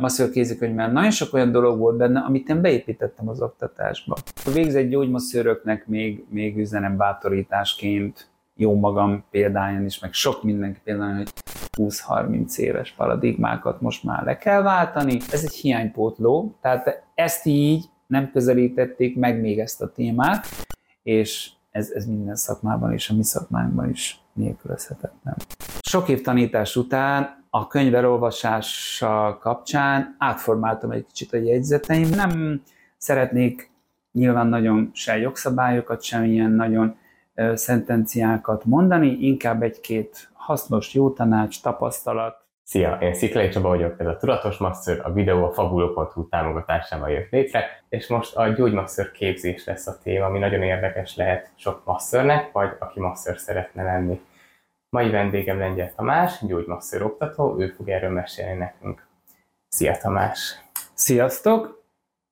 masször kézikönyvben nagyon sok olyan dolog volt benne, amit én beépítettem az oktatásba. A végzett gyógymasszöröknek még, még üzenem bátorításként, jó magam példáján is, meg sok mindenki példáján, hogy 20-30 éves paradigmákat most már le kell váltani. Ez egy hiánypótló, tehát ezt így nem közelítették meg még ezt a témát, és ez, ez minden szakmában és a mi szakmánkban is nélkülözhetetlen. Sok év tanítás után a könyv elolvasása kapcsán átformáltam egy kicsit a jegyzeteim. Nem szeretnék nyilván nagyon se jogszabályokat, sem ilyen nagyon szentenciákat mondani, inkább egy-két hasznos jó tanács, tapasztalat. Szia, én Sziklai Csaba vagyok, ez a Tudatos Masször, a videó a fabulo.hu támogatásával jött létre, és most a gyógymasször képzés lesz a téma, ami nagyon érdekes lehet sok masszörnek, vagy aki masször szeretne lenni. Mai vendégem Lengyel Tamás, gyógymasször oktató, ő fog erről mesélni nekünk. Szia Tamás! Sziasztok!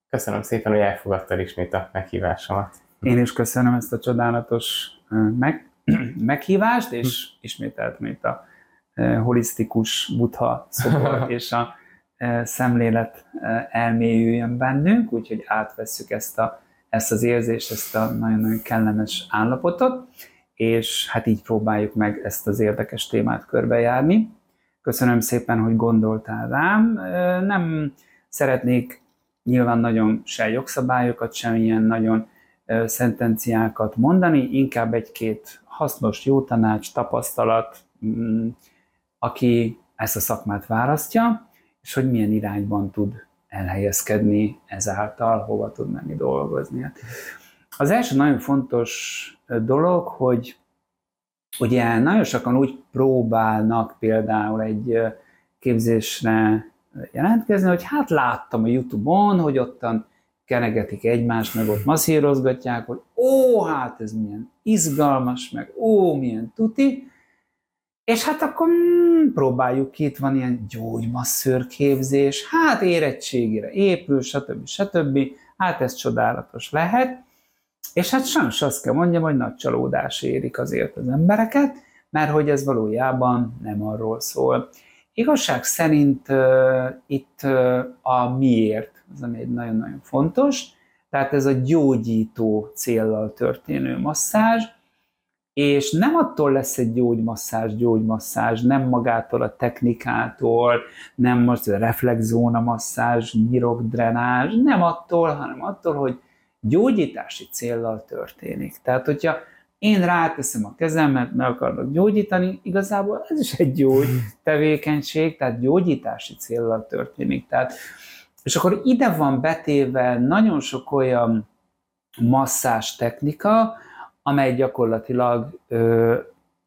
Köszönöm szépen, hogy elfogadtad ismét a meghívásomat. Én is köszönöm ezt a csodálatos meg, meghívást, és ismételtem itt a holisztikus butha szobor és a szemlélet elmélyüljön bennünk, úgyhogy átvesszük ezt, a, ezt az érzést, ezt a nagyon-nagyon kellemes állapotot és hát így próbáljuk meg ezt az érdekes témát körbejárni. Köszönöm szépen, hogy gondoltál rám. Nem szeretnék nyilván nagyon se jogszabályokat, sem ilyen nagyon szentenciákat mondani, inkább egy-két hasznos jó tanács, tapasztalat, mm, aki ezt a szakmát választja, és hogy milyen irányban tud elhelyezkedni ezáltal, hova tud menni dolgozni. Az első nagyon fontos dolog, hogy ugye nagyon sokan úgy próbálnak például egy képzésre jelentkezni, hogy hát láttam a Youtube-on, hogy ottan kenegetik egymást, meg ott masszírozgatják, hogy ó, hát ez milyen izgalmas, meg ó, milyen tuti, és hát akkor mm, próbáljuk ki, itt van ilyen gyógymasszőr képzés, hát érettségére épül, stb. stb. Hát ez csodálatos lehet. És hát sajnos azt kell mondjam, hogy nagy csalódás érik azért az embereket, mert hogy ez valójában nem arról szól. Igazság szerint uh, itt uh, a miért, az ami egy nagyon-nagyon fontos, tehát ez a gyógyító céllal történő masszázs, és nem attól lesz egy gyógymasszázs, gyógymasszázs, nem magától a technikától, nem most a reflexzóna masszázs, nyirokdrenázs, nem attól, hanem attól, hogy gyógyítási céllal történik. Tehát, hogyha én ráteszem a kezemet, meg akarok gyógyítani, igazából ez is egy gyógy tevékenység, tehát gyógyítási céllal történik. Tehát, és akkor ide van betéve nagyon sok olyan masszás technika, amely gyakorlatilag ö,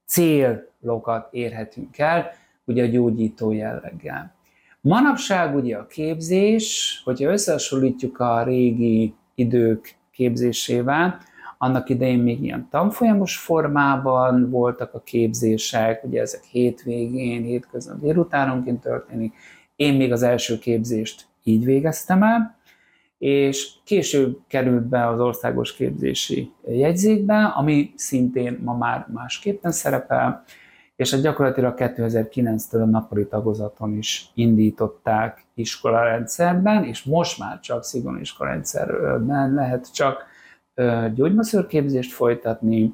célokat érhetünk el, ugye a gyógyító jelleggel. Manapság ugye a képzés, hogyha összehasonlítjuk a régi idők képzésével. Annak idején még ilyen tanfolyamos formában voltak a képzések, ugye ezek hétvégén, hétköznap délutánonként történik. Én még az első képzést így végeztem el, és később került be az országos képzési jegyzékbe, ami szintén ma már másképpen szerepel, és a gyakorlatilag 2009-től a nappali tagozaton is indították iskolarendszerben, és most már csak szigorú iskolarendszerben lehet csak gyógymasszörképzést folytatni,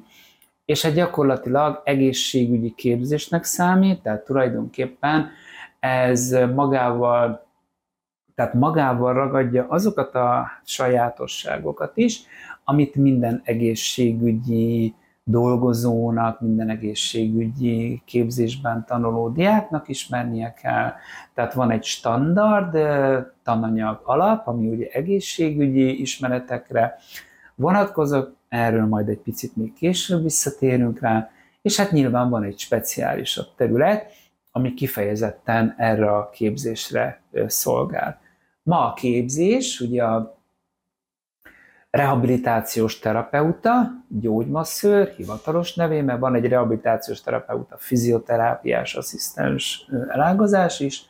és egy gyakorlatilag egészségügyi képzésnek számít, tehát tulajdonképpen ez magával, tehát magával ragadja azokat a sajátosságokat is, amit minden egészségügyi dolgozónak, minden egészségügyi képzésben tanuló diáknak ismernie kell. Tehát van egy standard tananyag alap, ami ugye egészségügyi ismeretekre vonatkozok, erről majd egy picit még később visszatérünk rá, és hát nyilván van egy speciálisabb terület, ami kifejezetten erre a képzésre szolgál. Ma a képzés, ugye a rehabilitációs terapeuta, gyógymasszőr, hivatalos nevén, mert van egy rehabilitációs terapeuta, fizioterápiás asszisztens elágazás is.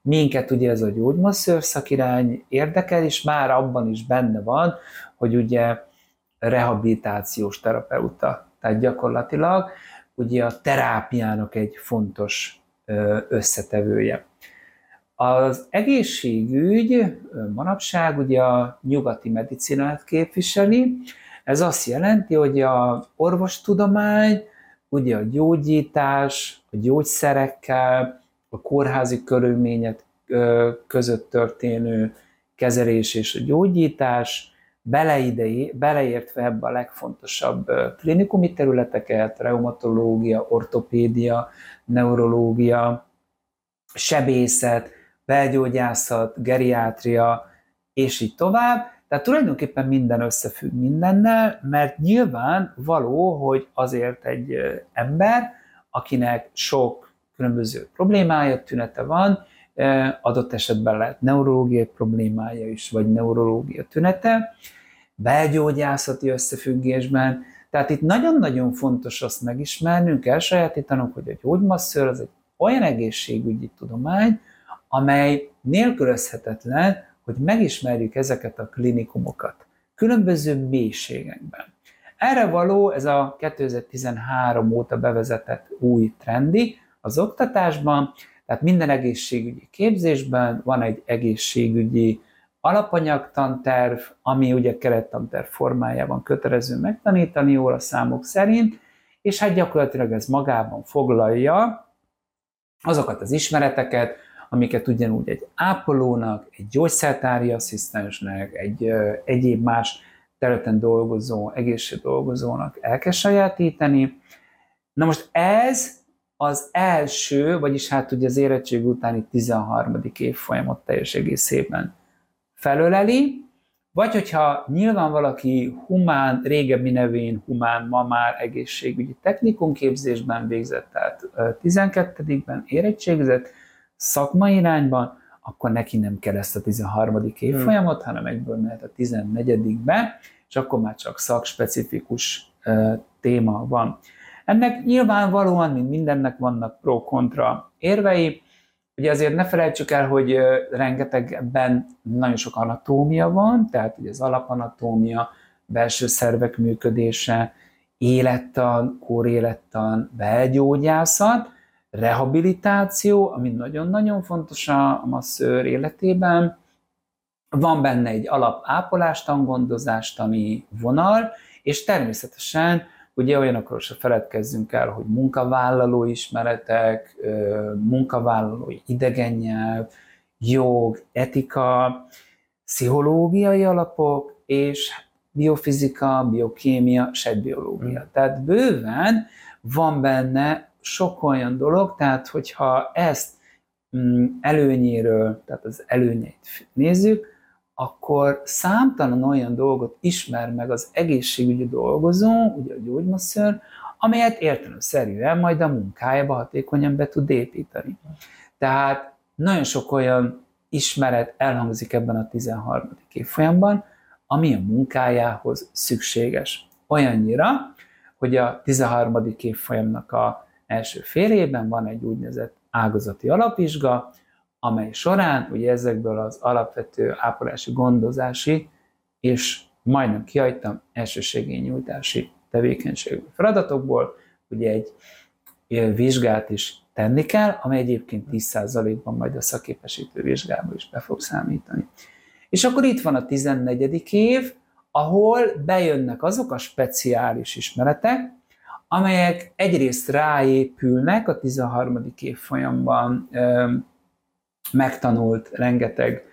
Minket ugye ez a gyógymasszőr szakirány érdekel, és már abban is benne van, hogy ugye rehabilitációs terapeuta. Tehát gyakorlatilag ugye a terápiának egy fontos összetevője. Az egészségügy manapság ugye a nyugati medicinát képviseli, ez azt jelenti, hogy a orvostudomány, ugye a gyógyítás, a gyógyszerekkel, a kórházi körülmények között történő kezelés és a gyógyítás, beleidei, beleértve ebbe a legfontosabb klinikumi területeket, reumatológia, ortopédia, neurológia, sebészet, belgyógyászat, geriátria, és így tovább. Tehát tulajdonképpen minden összefügg mindennel, mert nyilván való, hogy azért egy ember, akinek sok különböző problémája, tünete van, adott esetben lehet neurológiai problémája is, vagy neurológia tünete, belgyógyászati összefüggésben. Tehát itt nagyon-nagyon fontos azt megismernünk, elsajátítanunk, hogy a gyógymasször az egy olyan egészségügyi tudomány, amely nélkülözhetetlen, hogy megismerjük ezeket a klinikumokat különböző mélységekben. Erre való ez a 2013 óta bevezetett új trendi az oktatásban, tehát minden egészségügyi képzésben van egy egészségügyi alapanyagtanterv, ami ugye kerettanterv formájában kötelező megtanítani a számok szerint, és hát gyakorlatilag ez magában foglalja azokat az ismereteket, amiket ugyanúgy egy ápolónak, egy gyógyszertári asszisztensnek, egy egyéb más területen dolgozó, egészségdolgozónak el kell sajátítani. Na most ez az első, vagyis hát ugye az érettség utáni 13. évfolyamot teljes egészében felöleli, vagy hogyha nyilván valaki humán, régebbi nevén humán, ma már egészségügyi technikunképzésben végzett, tehát 12-ben érettségizett, szakmai irányban, akkor neki nem kell ezt a 13. évfolyamot, hmm. hanem egyből mehet a 14-be, és akkor már csak szakspecifikus téma van. Ennek nyilvánvalóan, mint mindennek vannak pro-kontra érvei, Ugye azért ne felejtsük el, hogy rengetegben nagyon sok anatómia van, tehát ugye az alapanatómia, belső szervek működése, élettan, kórélettan, belgyógyászat, rehabilitáció, ami nagyon-nagyon fontos a masszőr életében. Van benne egy alap ápolástangondozástan vonal, és természetesen Ugye olyanokról se feledkezzünk el, hogy munkavállaló ismeretek, munkavállalói idegennyelv, jog, etika, pszichológiai alapok, és biofizika, biokémia, sejtbiológia. Mm. Tehát bőven van benne sok olyan dolog, tehát hogyha ezt mm, előnyéről, tehát az előnyeit nézzük, akkor számtalan olyan dolgot ismer meg az egészségügyi dolgozó, ugye a gyógymasször, amelyet értelemszerűen majd a munkájába hatékonyan be tud építeni. Tehát nagyon sok olyan ismeret elhangzik ebben a 13. évfolyamban, ami a munkájához szükséges. Olyannyira, hogy a 13. évfolyamnak a első fél évben van egy úgynevezett ágazati alapvizsga, amely során ugye ezekből az alapvető ápolási, gondozási és majdnem kihagytam elsőségényújtási tevékenységű feladatokból, ugye egy vizsgát is tenni kell, amely egyébként 10%-ban majd a szakképesítő vizsgába is be fog számítani. És akkor itt van a 14. év, ahol bejönnek azok a speciális ismeretek, amelyek egyrészt ráépülnek a 13. évfolyamban megtanult rengeteg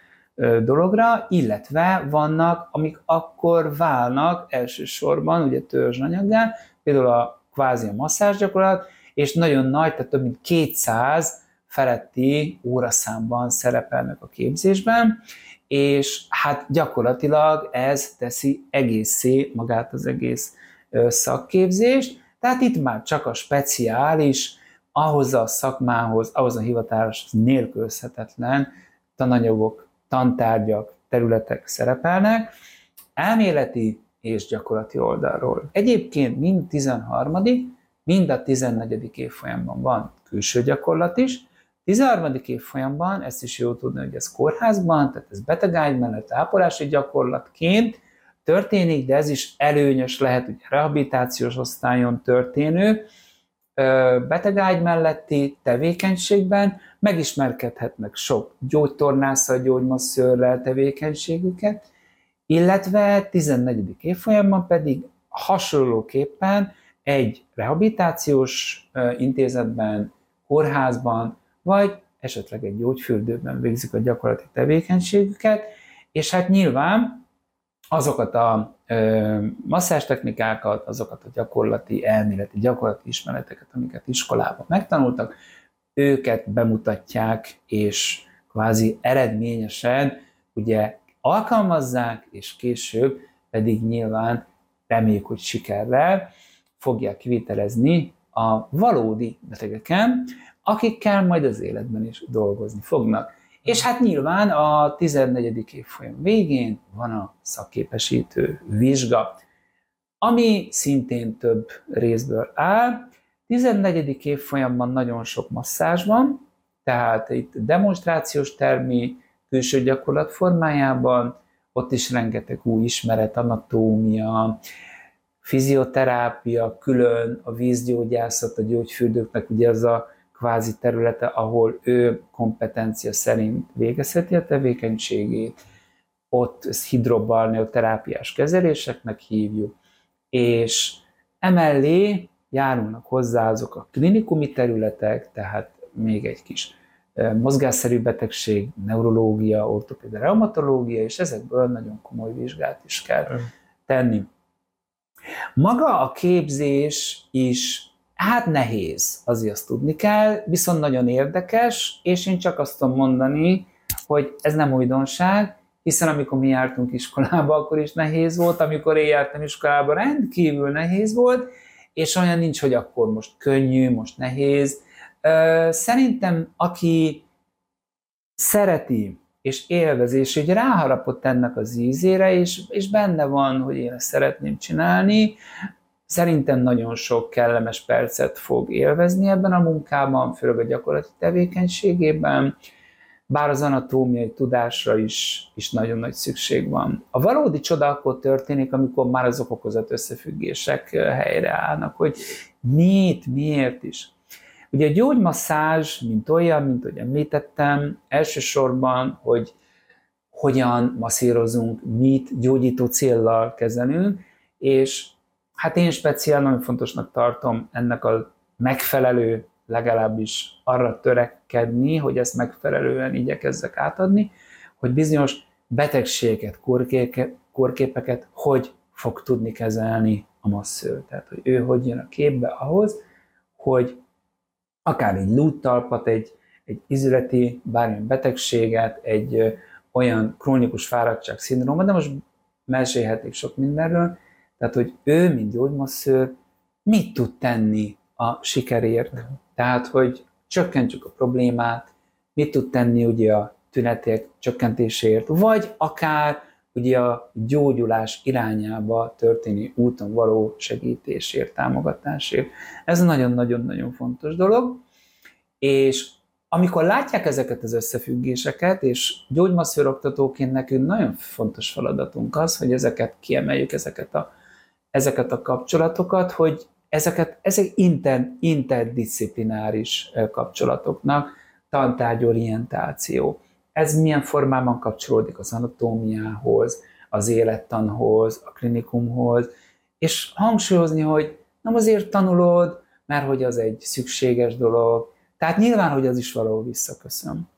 dologra, illetve vannak, amik akkor válnak elsősorban, ugye törzsanyaggá, például a kvázi a masszázsgyakorlat, és nagyon nagy, tehát több mint 200 feletti óraszámban szerepelnek a képzésben, és hát gyakorlatilag ez teszi egészé magát az egész szakképzést, tehát itt már csak a speciális ahhoz a szakmához, ahhoz a hivatáshoz nélkülözhetetlen tananyagok, tantárgyak, területek szerepelnek, elméleti és gyakorlati oldalról. Egyébként mind 13., mind a 14. évfolyamban van külső gyakorlat is, 13. évfolyamban, ezt is jó tudni, hogy ez kórházban, tehát ez betegágy mellett ápolási gyakorlatként történik, de ez is előnyös lehet, ugye rehabilitációs osztályon történő, betegágy melletti tevékenységben, megismerkedhetnek sok gyógytornászat, gyógymasszőrrel tevékenységüket, illetve 14. évfolyamban pedig hasonlóképpen egy rehabilitációs intézetben, kórházban, vagy esetleg egy gyógyfürdőben végzik a gyakorlati tevékenységüket, és hát nyilván azokat a ö, technikákat, azokat a gyakorlati, elméleti, gyakorlati ismereteket, amiket iskolában megtanultak, őket bemutatják, és kvázi eredményesen ugye alkalmazzák, és később pedig nyilván reméljük, hogy sikerrel fogják kivitelezni a valódi betegeken, akikkel majd az életben is dolgozni fognak. És hát nyilván a 14. évfolyam végén van a szakképesítő vizsga, ami szintén több részből áll. 14. évfolyamban nagyon sok masszázs van, tehát itt demonstrációs termi, külső gyakorlat formájában, ott is rengeteg új ismeret, anatómia, fizioterápia, külön a vízgyógyászat, a gyógyfürdőknek ugye az a kvázi területe, ahol ő kompetencia szerint végezheti a tevékenységét, ott ezt hidrobalneoterápiás kezeléseknek hívjuk, és emellé járulnak hozzá azok a klinikumi területek, tehát még egy kis mozgásszerű betegség, neurológia, ortopédia, reumatológia, és ezekből nagyon komoly vizsgát is kell tenni. Maga a képzés is hát nehéz, azért azt tudni kell, viszont nagyon érdekes, és én csak azt tudom mondani, hogy ez nem újdonság, hiszen amikor mi jártunk iskolába, akkor is nehéz volt, amikor én jártam iskolába, rendkívül nehéz volt, és olyan nincs, hogy akkor most könnyű, most nehéz. Szerintem, aki szereti és élvezi, és hogy ráharapott ennek az ízére, és, és benne van, hogy én ezt szeretném csinálni, Szerintem nagyon sok kellemes percet fog élvezni ebben a munkában, főleg a gyakorlati tevékenységében, bár az anatómiai tudásra is, is nagyon nagy szükség van. A valódi csoda akkor történik, amikor már azok okozat összefüggések helyreállnak, hogy miért, miért is. Ugye a gyógymasszázs, mint olyan, mint hogy említettem, elsősorban, hogy hogyan masszírozunk, mit gyógyító céllal kezelünk, és hát én speciál nagyon fontosnak tartom ennek a megfelelő, legalábbis arra törekedni, hogy ezt megfelelően igyekezzek átadni, hogy bizonyos betegségeket, kórképeket hogy fog tudni kezelni a masször. Tehát, hogy ő hogy jön a képbe ahhoz, hogy akár egy lúttalpat, egy, egy izületi bármilyen betegséget, egy ö, olyan krónikus fáradtság szindróma, de most mesélhetik sok mindenről, tehát, hogy ő, mint gyógymasszőr, mit tud tenni a sikerért. Uh-huh. Tehát, hogy csökkentsük a problémát, mit tud tenni ugye a tünetek csökkentéséért, vagy akár ugye a gyógyulás irányába történő úton való segítésért, támogatásért. Ez nagyon-nagyon-nagyon fontos dolog. És amikor látják ezeket az összefüggéseket, és gyógymasszőroktatóként nekünk nagyon fontos feladatunk az, hogy ezeket kiemeljük, ezeket a ezeket a kapcsolatokat, hogy ezeket, ezek inter, interdisziplináris kapcsolatoknak tantárgyorientáció. Ez milyen formában kapcsolódik az anatómiához, az élettanhoz, a klinikumhoz, és hangsúlyozni, hogy nem azért tanulod, mert hogy az egy szükséges dolog, tehát nyilván, hogy az is valahol visszaköszön.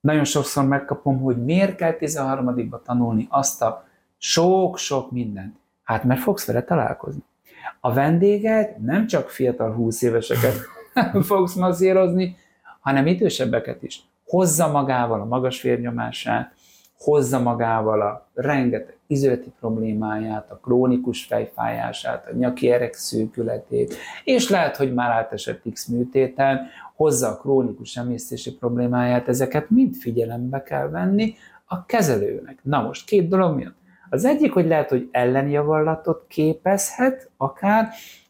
Nagyon sokszor megkapom, hogy miért kell 13 tanulni azt a sok-sok mindent. Hát mert fogsz vele találkozni. A vendéged nem csak fiatal 20 éveseket fogsz masszírozni, hanem idősebbeket is. Hozza magával a magas vérnyomását, hozza magával a rengeteg izületi problémáját, a krónikus fejfájását, a nyaki erek szűkületét, és lehet, hogy már átesett X műtéten, hozza a krónikus emésztési problémáját, ezeket mind figyelembe kell venni a kezelőnek. Na most két dolog miatt. Az egyik, hogy lehet, hogy ellenjavallatot képezhet, akár,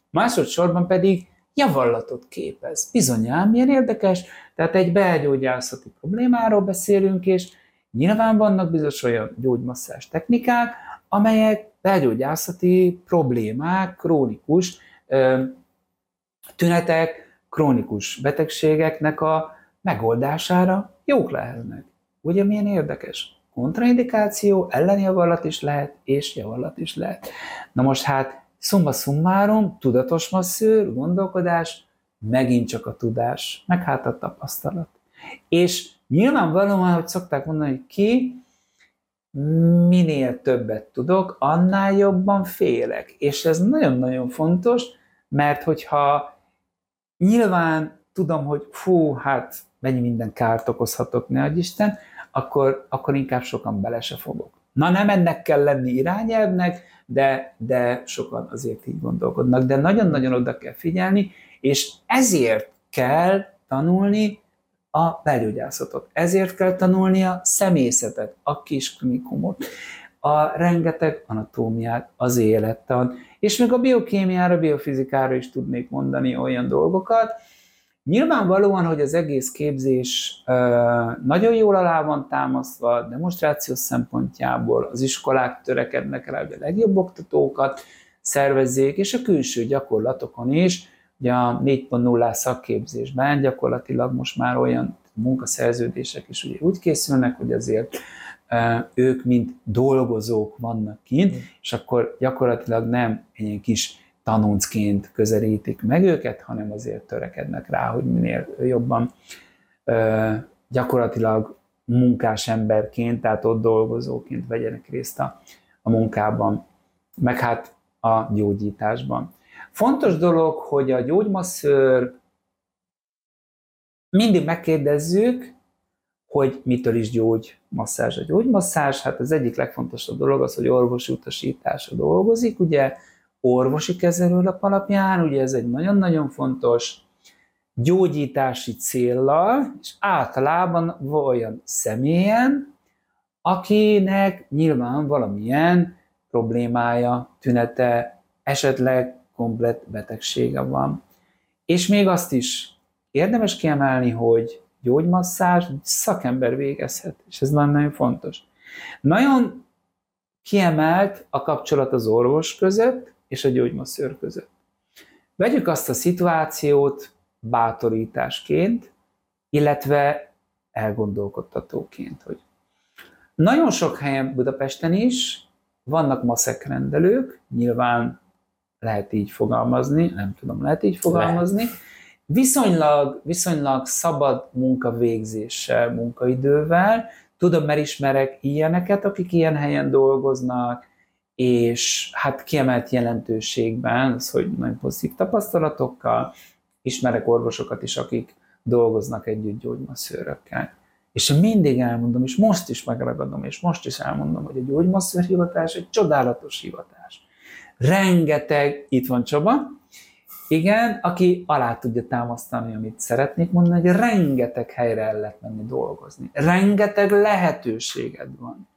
másodszorban pedig javallatot képez. Bizonyán, milyen érdekes, tehát egy belgyógyászati problémáról beszélünk, és nyilván vannak bizonyos olyan gyógymasszás technikák, amelyek belgyógyászati problémák, krónikus ö, tünetek, krónikus betegségeknek a megoldására jók lehetnek. Ugye milyen érdekes? Kontraindikáció, ellenjavallat is lehet, és javallat is lehet. Na most hát, szumma summarum, tudatos masszőr, gondolkodás, megint csak a tudás, meg hát a tapasztalat. És nyilvánvalóan, hogy szokták mondani, hogy ki minél többet tudok, annál jobban félek. És ez nagyon-nagyon fontos, mert hogyha nyilván tudom, hogy fú, hát mennyi minden kárt okozhatok, ne Isten, akkor, akkor inkább sokan bele se fogok. Na nem ennek kell lenni irányelvnek, de, de sokan azért így gondolkodnak. De nagyon-nagyon oda kell figyelni, és ezért kell tanulni a belgyógyászatot. Ezért kell tanulni a szemészetet, a kis klinikumot, a rengeteg anatómiát, az élettan, és még a biokémiára, biofizikára is tudnék mondani olyan dolgokat. Nyilvánvalóan, hogy az egész képzés nagyon jól alá van támasztva, demonstrációs szempontjából az iskolák törekednek rá, hogy a legjobb oktatókat szervezzék, és a külső gyakorlatokon is, Ugye a 4.0 szakképzésben gyakorlatilag most már olyan munkaszerződések is ugye úgy készülnek, hogy azért ők mint dolgozók vannak kint, mm. és akkor gyakorlatilag nem egy kis tanuncként közelítik meg őket, hanem azért törekednek rá, hogy minél jobban gyakorlatilag munkás emberként, tehát ott dolgozóként vegyenek részt a, a munkában, meg hát a gyógyításban. Fontos dolog, hogy a gyógymasszőr mindig megkérdezzük, hogy mitől is gyógymasszázs a gyógymasszázs. Hát az egyik legfontosabb dolog az, hogy orvosi utasításra dolgozik, ugye orvosi kezelőlap alapján, ugye ez egy nagyon-nagyon fontos gyógyítási céllal, és általában olyan személyen, akinek nyilván valamilyen problémája, tünete, esetleg komplet betegsége van. És még azt is érdemes kiemelni, hogy gyógymasszázs szakember végezhet, és ez nagyon-nagyon fontos. Nagyon kiemelt a kapcsolat az orvos között és a gyógymasszőr között. Vegyük azt a szituációt bátorításként, illetve elgondolkodtatóként, hogy nagyon sok helyen Budapesten is vannak maszekrendelők, nyilván lehet így fogalmazni, nem tudom, lehet így fogalmazni. Lehet. Viszonylag, viszonylag szabad munkavégzéssel, munkaidővel, tudom, mert ismerek ilyeneket, akik ilyen helyen dolgoznak, és hát kiemelt jelentőségben, az, hogy nagyon pozitív tapasztalatokkal, ismerek orvosokat is, akik dolgoznak együtt gyógymasszőrökkel. És mindig elmondom, és most is megragadom, és most is elmondom, hogy a gyógymasszőr hivatás egy csodálatos hivatás rengeteg, itt van Csaba, igen, aki alá tudja támasztani, amit szeretnék mondani, hogy rengeteg helyre el lehet menni dolgozni. Rengeteg lehetőséged van.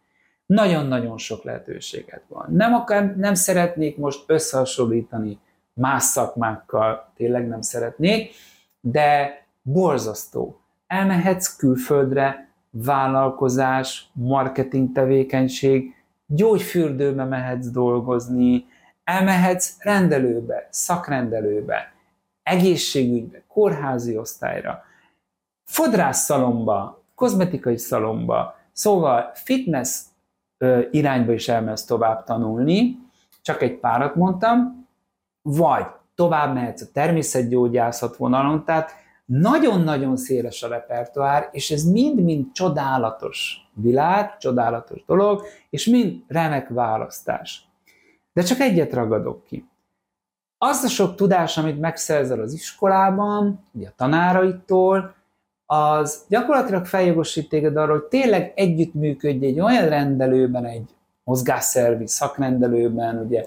Nagyon-nagyon sok lehetőséged van. Nem, akar, nem szeretnék most összehasonlítani más szakmákkal, tényleg nem szeretnék, de borzasztó. Elmehetsz külföldre, vállalkozás, marketing tevékenység, gyógyfürdőbe mehetsz dolgozni, elmehetsz rendelőbe, szakrendelőbe, egészségügybe, kórházi osztályra, fodrászszalomba, kozmetikai szalomba, szóval fitness irányba is elmehetsz tovább tanulni, csak egy párat mondtam, vagy tovább mehetsz a természetgyógyászat vonalon, tehát nagyon-nagyon széles a repertoár, és ez mind-mind csodálatos világ, csodálatos dolog, és mind remek választás. De csak egyet ragadok ki. Az a sok tudás, amit megszerzel az iskolában, ugye a tanáraitól, az gyakorlatilag feljogosít téged arra, hogy tényleg együttműködj egy olyan rendelőben, egy mozgásszervi szakrendelőben, ugye,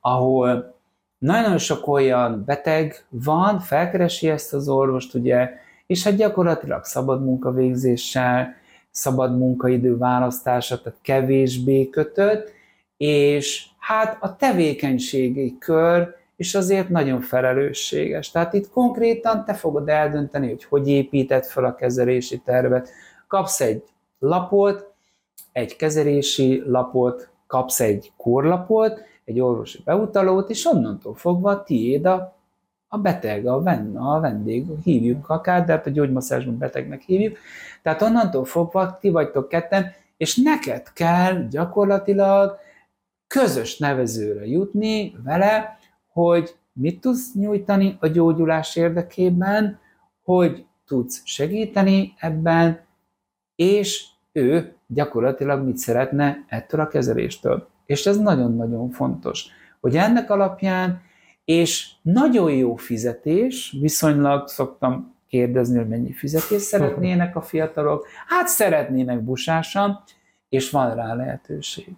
ahol nagyon sok olyan beteg van, felkeresi ezt az orvost, ugye, és hát gyakorlatilag szabad munkavégzéssel, szabad munkaidő választása, tehát kevésbé kötött, és hát a tevékenységi kör és azért nagyon felelősséges. Tehát itt konkrétan te fogod eldönteni, hogy hogy építed fel a kezelési tervet. Kapsz egy lapot, egy kezelési lapot, kapsz egy korlapot, egy orvosi beutalót, és onnantól fogva tiéd a a beteg, a, ven, a vendég, hívjuk akár, de hát a gyógymasszázsban betegnek hívjuk. Tehát onnantól fogva ti vagytok ketten, és neked kell gyakorlatilag közös nevezőre jutni vele, hogy mit tudsz nyújtani a gyógyulás érdekében, hogy tudsz segíteni ebben, és ő gyakorlatilag mit szeretne ettől a kezeléstől. És ez nagyon-nagyon fontos, hogy ennek alapján, és nagyon jó fizetés, viszonylag szoktam kérdezni, hogy mennyi fizetést szeretnének a fiatalok, hát szeretnének busásan, és van rá lehetőség.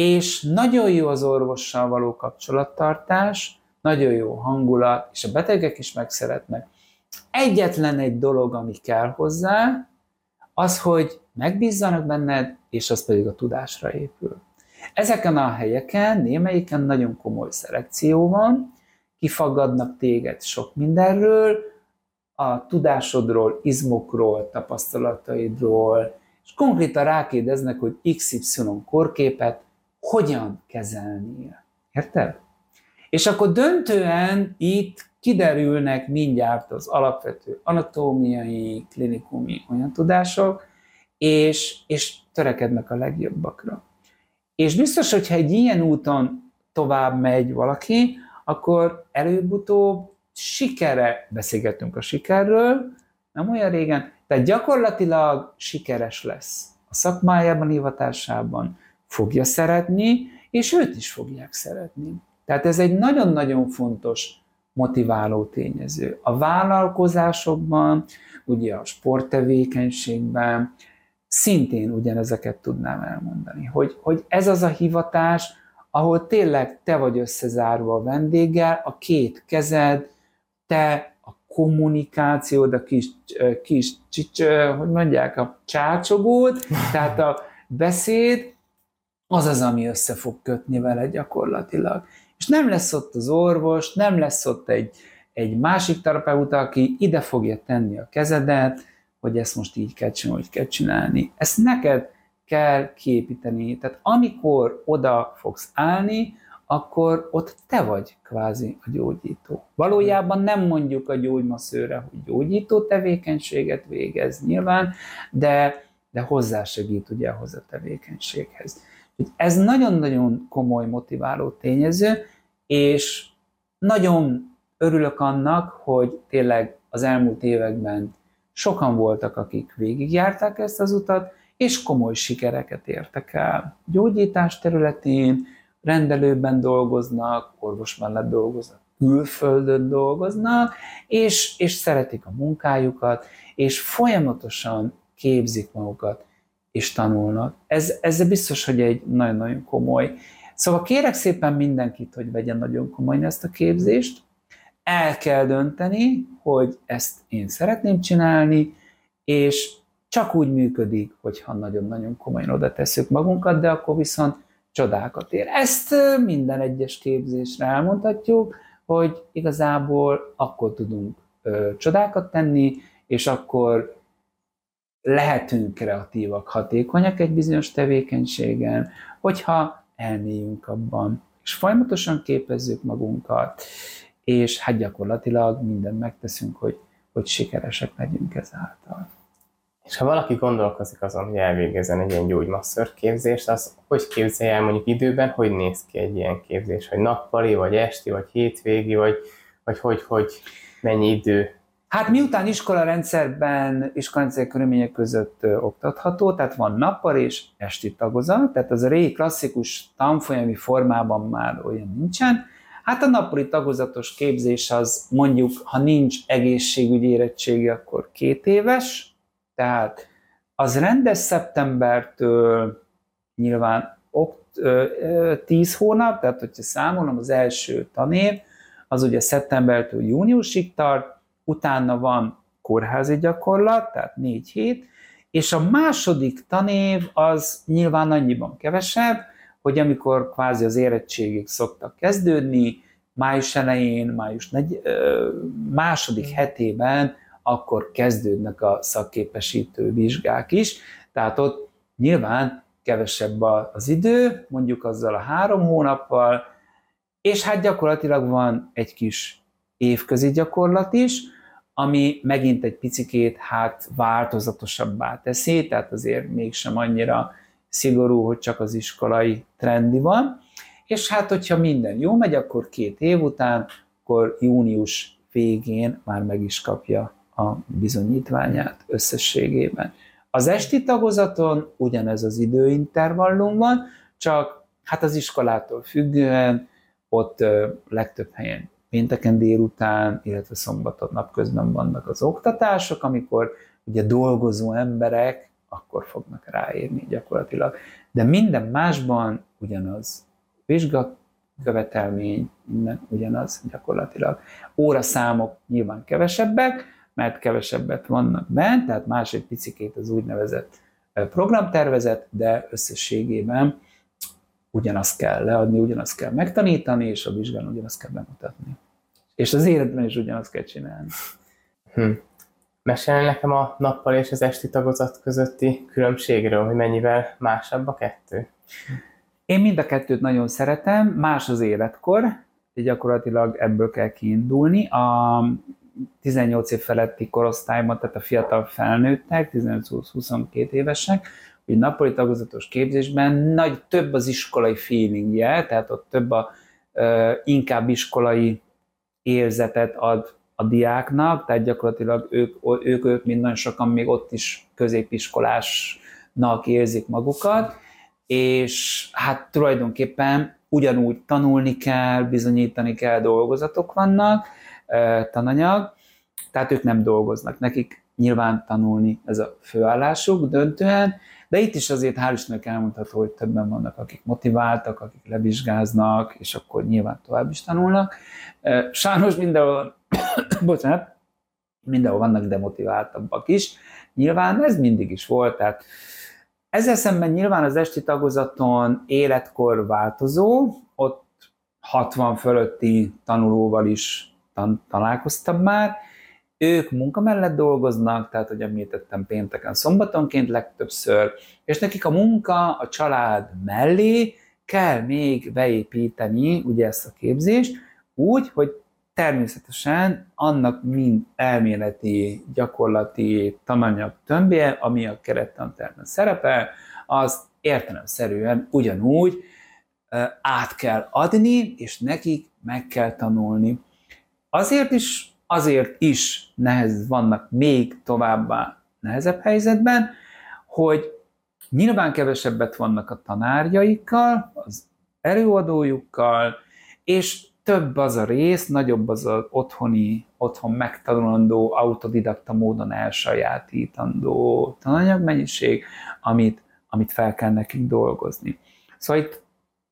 És nagyon jó az orvossal való kapcsolattartás, nagyon jó hangulat, és a betegek is megszeretnek. Egyetlen egy dolog, ami kell hozzá, az, hogy megbízzanak benned, és az pedig a tudásra épül. Ezeken a helyeken, némelyiken nagyon komoly szelekció van, kifaggadnak téged sok mindenről, a tudásodról, izmokról, tapasztalataidról, és konkrétan rákérdeznek, hogy XY korképet hogyan kezelnél. Érted? És akkor döntően itt kiderülnek mindjárt az alapvető anatómiai, klinikumi olyan tudások, és, és törekednek a legjobbakra. És biztos, hogyha egy ilyen úton tovább megy valaki, akkor előbb-utóbb sikere, beszélgetünk a sikerről, nem olyan régen, tehát gyakorlatilag sikeres lesz a szakmájában, hivatásában, fogja szeretni, és őt is fogják szeretni. Tehát ez egy nagyon-nagyon fontos motiváló tényező. A vállalkozásokban, ugye a sporttevékenységben szintén ugyanezeket tudnám elmondani, hogy, hogy ez az a hivatás, ahol tényleg te vagy összezárva a vendéggel, a két kezed, te a kommunikációd, a kis, kis csics, hogy mondják, a csácsogód, tehát a beszéd, az az, ami össze fog kötni vele gyakorlatilag. És nem lesz ott az orvos, nem lesz ott egy, egy másik terapeuta, aki ide fogja tenni a kezedet, hogy ezt most így kell csinálni, hogy kell csinálni. Ezt neked kell kiépíteni. Tehát amikor oda fogsz állni, akkor ott te vagy kvázi a gyógyító. Valójában nem mondjuk a gyógymasszőre, hogy gyógyító tevékenységet végez nyilván, de, de hozzásegít ugye ahhoz a tevékenységhez. Ez nagyon-nagyon komoly motiváló tényező, és nagyon örülök annak, hogy tényleg az elmúlt években sokan voltak, akik végigjárták ezt az utat, és komoly sikereket értek el. Gyógyítás területén, rendelőben dolgoznak, orvos mellett dolgoznak, külföldön dolgoznak, és, és szeretik a munkájukat, és folyamatosan képzik magukat, és tanulnak. Ez, ez biztos, hogy egy nagyon-nagyon komoly. Szóval kérek szépen mindenkit, hogy vegyen nagyon komolyan ezt a képzést, el kell dönteni, hogy ezt én szeretném csinálni, és csak úgy működik, hogyha nagyon-nagyon komolyan oda tesszük magunkat, de akkor viszont csodákat ér. Ezt minden egyes képzésre elmondhatjuk, hogy igazából akkor tudunk ö, csodákat tenni, és akkor lehetünk kreatívak, hatékonyak egy bizonyos tevékenységen, hogyha elmélyünk abban, és folyamatosan képezzük magunkat, és hát gyakorlatilag mindent megteszünk, hogy, hogy sikeresek legyünk ezáltal. És ha valaki gondolkozik azon, hogy elvégezzen egy ilyen gyógymasször képzést, az hogy képzelje el mondjuk időben, hogy néz ki egy ilyen képzés, hogy nappali, vagy esti, vagy hétvégi, vagy, vagy hogy, hogy mennyi idő Hát miután iskolarendszerben, iskolarendszer körülmények között oktatható, tehát van nappal és esti tagozat, tehát az a régi klasszikus tanfolyami formában már olyan nincsen. Hát a nappali tagozatos képzés az mondjuk, ha nincs egészségügyi érettségi, akkor két éves, tehát az rendes szeptembertől nyilván 10 hónap, tehát hogyha számolom az első tanév, az ugye szeptembertől júniusig tart, utána van kórházi gyakorlat, tehát négy hét, és a második tanév az nyilván annyiban kevesebb, hogy amikor kvázi az érettségig szoktak kezdődni, május elején, május negy, második hetében, akkor kezdődnek a szakképesítő vizsgák is, tehát ott nyilván kevesebb az idő, mondjuk azzal a három hónappal, és hát gyakorlatilag van egy kis évközi gyakorlat is, ami megint egy picikét hát változatosabbá teszi, tehát azért mégsem annyira szigorú, hogy csak az iskolai trendi van. És hát, hogyha minden jó megy, akkor két év után, akkor június végén már meg is kapja a bizonyítványát összességében. Az esti tagozaton ugyanez az időintervallum van, csak hát az iskolától függően ott legtöbb helyen pénteken délután, illetve szombaton napközben vannak az oktatások, amikor ugye dolgozó emberek akkor fognak ráérni gyakorlatilag. De minden másban ugyanaz. Vizsga követelmény, minden ugyanaz gyakorlatilag. Óraszámok nyilván kevesebbek, mert kevesebbet vannak bent, tehát más egy picikét az úgynevezett programtervezet, de összességében ugyanazt kell leadni, ugyanazt kell megtanítani, és a vizsgán ugyanazt kell bemutatni. És az életben is ugyanazt kell csinálni. Hm. Mesélj nekem a nappal és az esti tagozat közötti különbségről, hogy mennyivel másabb a kettő? Én mind a kettőt nagyon szeretem, más az életkor, gyakorlatilag ebből kell kiindulni. A 18 év feletti korosztályban, tehát a fiatal felnőttek, 18-22 évesek, hogy nappali tagozatos képzésben nagy több az iskolai feelingje, tehát ott több a inkább iskolai érzetet ad a diáknak, tehát gyakorlatilag ők, ők, ők mind nagyon sokan még ott is középiskolásnak érzik magukat, és hát tulajdonképpen ugyanúgy tanulni kell, bizonyítani kell, dolgozatok vannak, tananyag, tehát ők nem dolgoznak. Nekik nyilván tanulni ez a főállásuk döntően, de itt is azért hál' Istennek elmondható, hogy többen vannak, akik motiváltak, akik levizsgáznak, és akkor nyilván tovább is tanulnak. Sajnos mindenhol, bocsánat, mindenhol vannak demotiváltabbak is. Nyilván ez mindig is volt, tehát ezzel szemben nyilván az esti tagozaton életkor változó, ott 60 fölötti tanulóval is tan- találkoztam már, ők munka mellett dolgoznak, tehát, hogy említettem pénteken, szombatonként legtöbbször, és nekik a munka, a család mellé kell még beépíteni ugye ezt a képzést, úgy, hogy természetesen annak mind elméleti, gyakorlati tananyag tömbje, ami a kerettanterben szerepel, az értelemszerűen ugyanúgy át kell adni, és nekik meg kell tanulni. Azért is azért is nehez vannak még továbbá nehezebb helyzetben, hogy nyilván kevesebbet vannak a tanárjaikkal, az előadójukkal, és több az a rész, nagyobb az az otthoni, otthon megtanulandó, autodidakta módon elsajátítandó tananyagmennyiség, amit, amit fel kell nekünk dolgozni. Szóval itt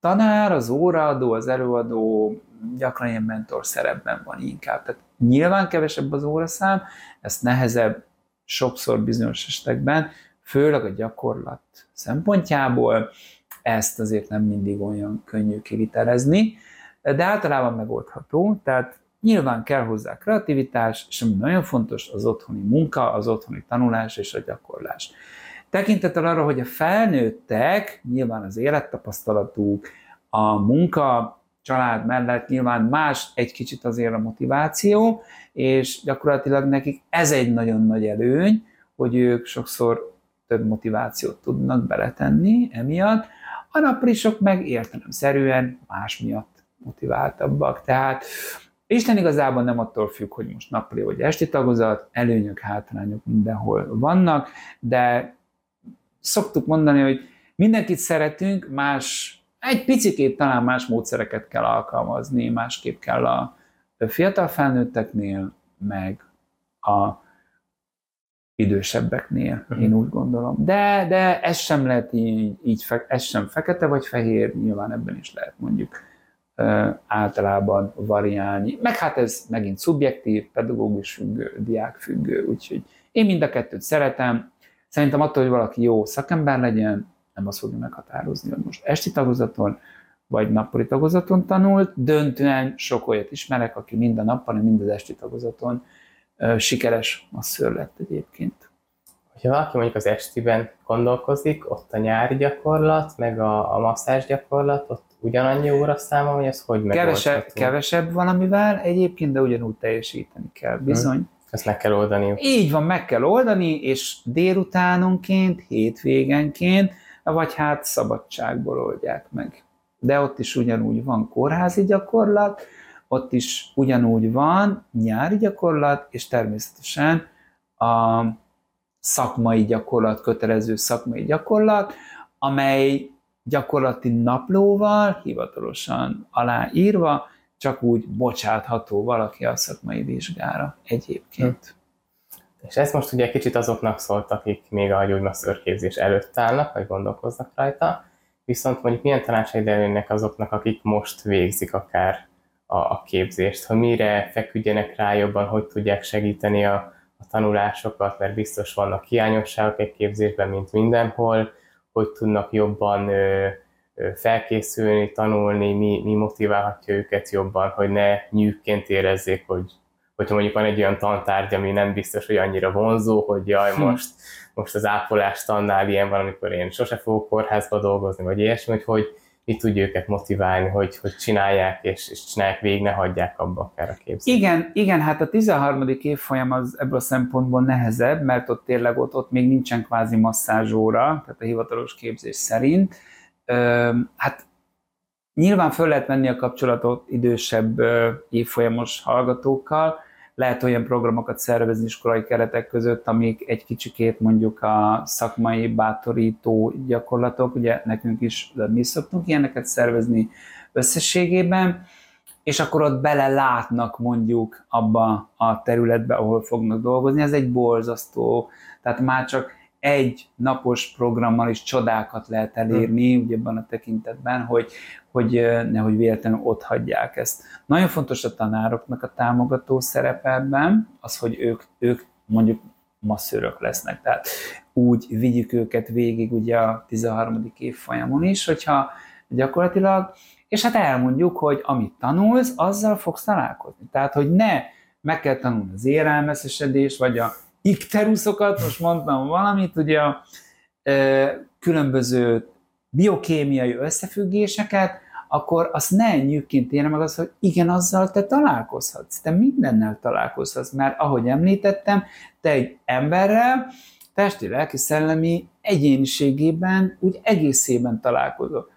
tanár, az óraadó, az előadó gyakran ilyen mentor szerepben van inkább. Tehát nyilván kevesebb az óraszám, ezt nehezebb sokszor bizonyos esetekben, főleg a gyakorlat szempontjából, ezt azért nem mindig olyan könnyű kivitelezni, de általában megoldható, tehát nyilván kell hozzá kreativitás, és ami nagyon fontos, az otthoni munka, az otthoni tanulás és a gyakorlás. Tekintettel arra, hogy a felnőttek, nyilván az élettapasztalatuk, a munka család mellett nyilván más egy kicsit azért a motiváció, és gyakorlatilag nekik ez egy nagyon nagy előny, hogy ők sokszor több motivációt tudnak beletenni emiatt, a naprisok meg értelemszerűen más miatt motiváltabbak. Tehát Isten igazából nem attól függ, hogy most nappali vagy esti tagozat, előnyök, hátrányok mindenhol vannak, de szoktuk mondani, hogy mindenkit szeretünk, más egy picikét talán más módszereket kell alkalmazni, másképp kell a fiatal felnőtteknél, meg a idősebbeknél, uh-huh. én úgy gondolom. De, de ez sem lehet így, így ez sem fekete vagy fehér, nyilván ebben is lehet mondjuk általában variálni. Meg hát ez megint szubjektív, pedagógus függő, diák függő, úgyhogy én mind a kettőt szeretem. Szerintem attól, hogy valaki jó szakember legyen, nem az fogja meghatározni, hogy most esti tagozaton vagy nappali tagozaton tanult. Döntően sok olyat ismerek, aki mind a nappal, mind az esti tagozaton sikeres masször lett egyébként. hogyha valaki mondjuk az estiben gondolkozik, ott a nyári gyakorlat, meg a, a masszázs gyakorlat, ott ugyanannyi óra száma, vagy ez hogy kevesebb, kevesebb valamivel egyébként, de ugyanúgy teljesíteni kell, hm. bizony. Hmm. Ezt meg kell oldani. Így van, meg kell oldani, és délutánonként, hétvégenként, vagy hát szabadságból oldják meg. De ott is ugyanúgy van kórházi gyakorlat, ott is ugyanúgy van nyári gyakorlat, és természetesen a szakmai gyakorlat, kötelező szakmai gyakorlat, amely gyakorlati naplóval, hivatalosan aláírva, csak úgy bocsátható valaki a szakmai vizsgára egyébként. És ez most ugye kicsit azoknak szólt, akik még a gyógymasszörképzés előtt állnak, vagy gondolkoznak rajta, viszont mondjuk milyen tanácsaid lennének azoknak, akik most végzik akár a, a képzést, hogy mire feküdjenek rá jobban, hogy tudják segíteni a, a tanulásokat, mert biztos vannak hiányosságok egy képzésben, mint mindenhol, hogy tudnak jobban ö, ö, felkészülni, tanulni, mi, mi motiválhatja őket jobban, hogy ne nyűkként érezzék, hogy hogyha mondjuk van egy olyan tantárgy, ami nem biztos, hogy annyira vonzó, hogy jaj, hm. most, most az ápolás tannál ilyen van, amikor én sose fogok kórházba dolgozni, vagy ilyesmi, hogy, hogy mit tudja őket motiválni, hogy, hogy csinálják, és, és csinálják végig, ne hagyják abba akár a képzést. Igen, igen, hát a 13. évfolyam az ebből a szempontból nehezebb, mert ott tényleg ott, ott még nincsen kvázi masszázsóra, tehát a hivatalos képzés szerint. Ö, hát nyilván föl lehet venni a kapcsolatot idősebb évfolyamos hallgatókkal, lehet olyan programokat szervezni iskolai keretek között, amik egy kicsikét mondjuk a szakmai bátorító gyakorlatok, ugye nekünk is mi szoktunk ilyeneket szervezni összességében, és akkor ott bele látnak mondjuk abba a területbe, ahol fognak dolgozni. Ez egy borzasztó, tehát már csak egy napos programmal is csodákat lehet elérni, hmm. ugye ebben a tekintetben, hogy, hogy nehogy véletlenül ott hagyják ezt. Nagyon fontos a tanároknak a támogató szerepe ebben, az, hogy ők, ők mondjuk masszőrök lesznek, tehát úgy vigyük őket végig ugye a 13. évfolyamon is, hogyha gyakorlatilag, és hát elmondjuk, hogy amit tanulsz, azzal fogsz találkozni. Tehát, hogy ne meg kell tanulni az érelmeszesedés, vagy a ikteruszokat, most mondtam valamit, ugye a különböző biokémiai összefüggéseket, akkor azt ne nyűgként érne meg az, hogy igen, azzal te találkozhatsz, te mindennel találkozhatsz, mert ahogy említettem, te egy emberrel, testi, lelki, szellemi egyéniségében úgy egészében találkozol.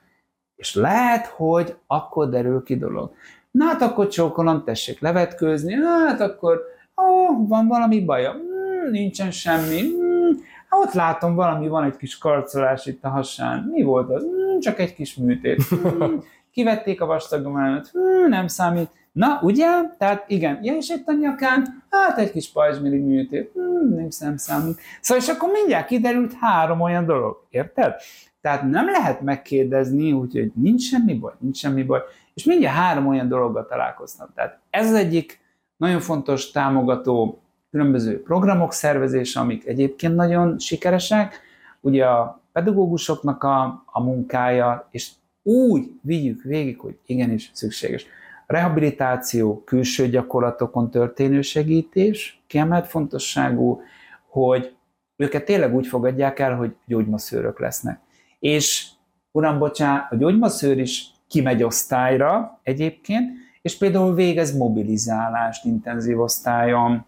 És lehet, hogy akkor derül ki dolog. Na hát akkor csókolom, tessék levetkőzni, hát akkor ó, van valami baja, hmm, nincsen semmi, hmm, hát ott látom, valami van egy kis karcolás itt a hasán. Mi volt az? Hmm, csak egy kis műtét. Hmm, kivették a vastagom előtt, hmm, nem számít. Na, ugye? Tehát igen, ja, és itt a nyakán, hát egy kis pajzsmiri műtét, hmm, nem, nem számít. Szóval, és akkor mindjárt kiderült három olyan dolog, érted? Tehát nem lehet megkérdezni, úgyhogy nincs semmi baj, nincs semmi baj, és mindjárt három olyan dologgal találkoztam. Tehát ez az egyik nagyon fontos támogató különböző programok szervezése, amik egyébként nagyon sikeresek, ugye a pedagógusoknak a, a munkája, és úgy vigyük végig, hogy igenis szükséges. Rehabilitáció, külső gyakorlatokon történő segítés, kiemelt fontosságú, hogy őket tényleg úgy fogadják el, hogy gyógymaszőrök lesznek. És uram, bocsánat, a gyógymaszőr is kimegy osztályra egyébként, és például végez mobilizálást intenzív osztályon,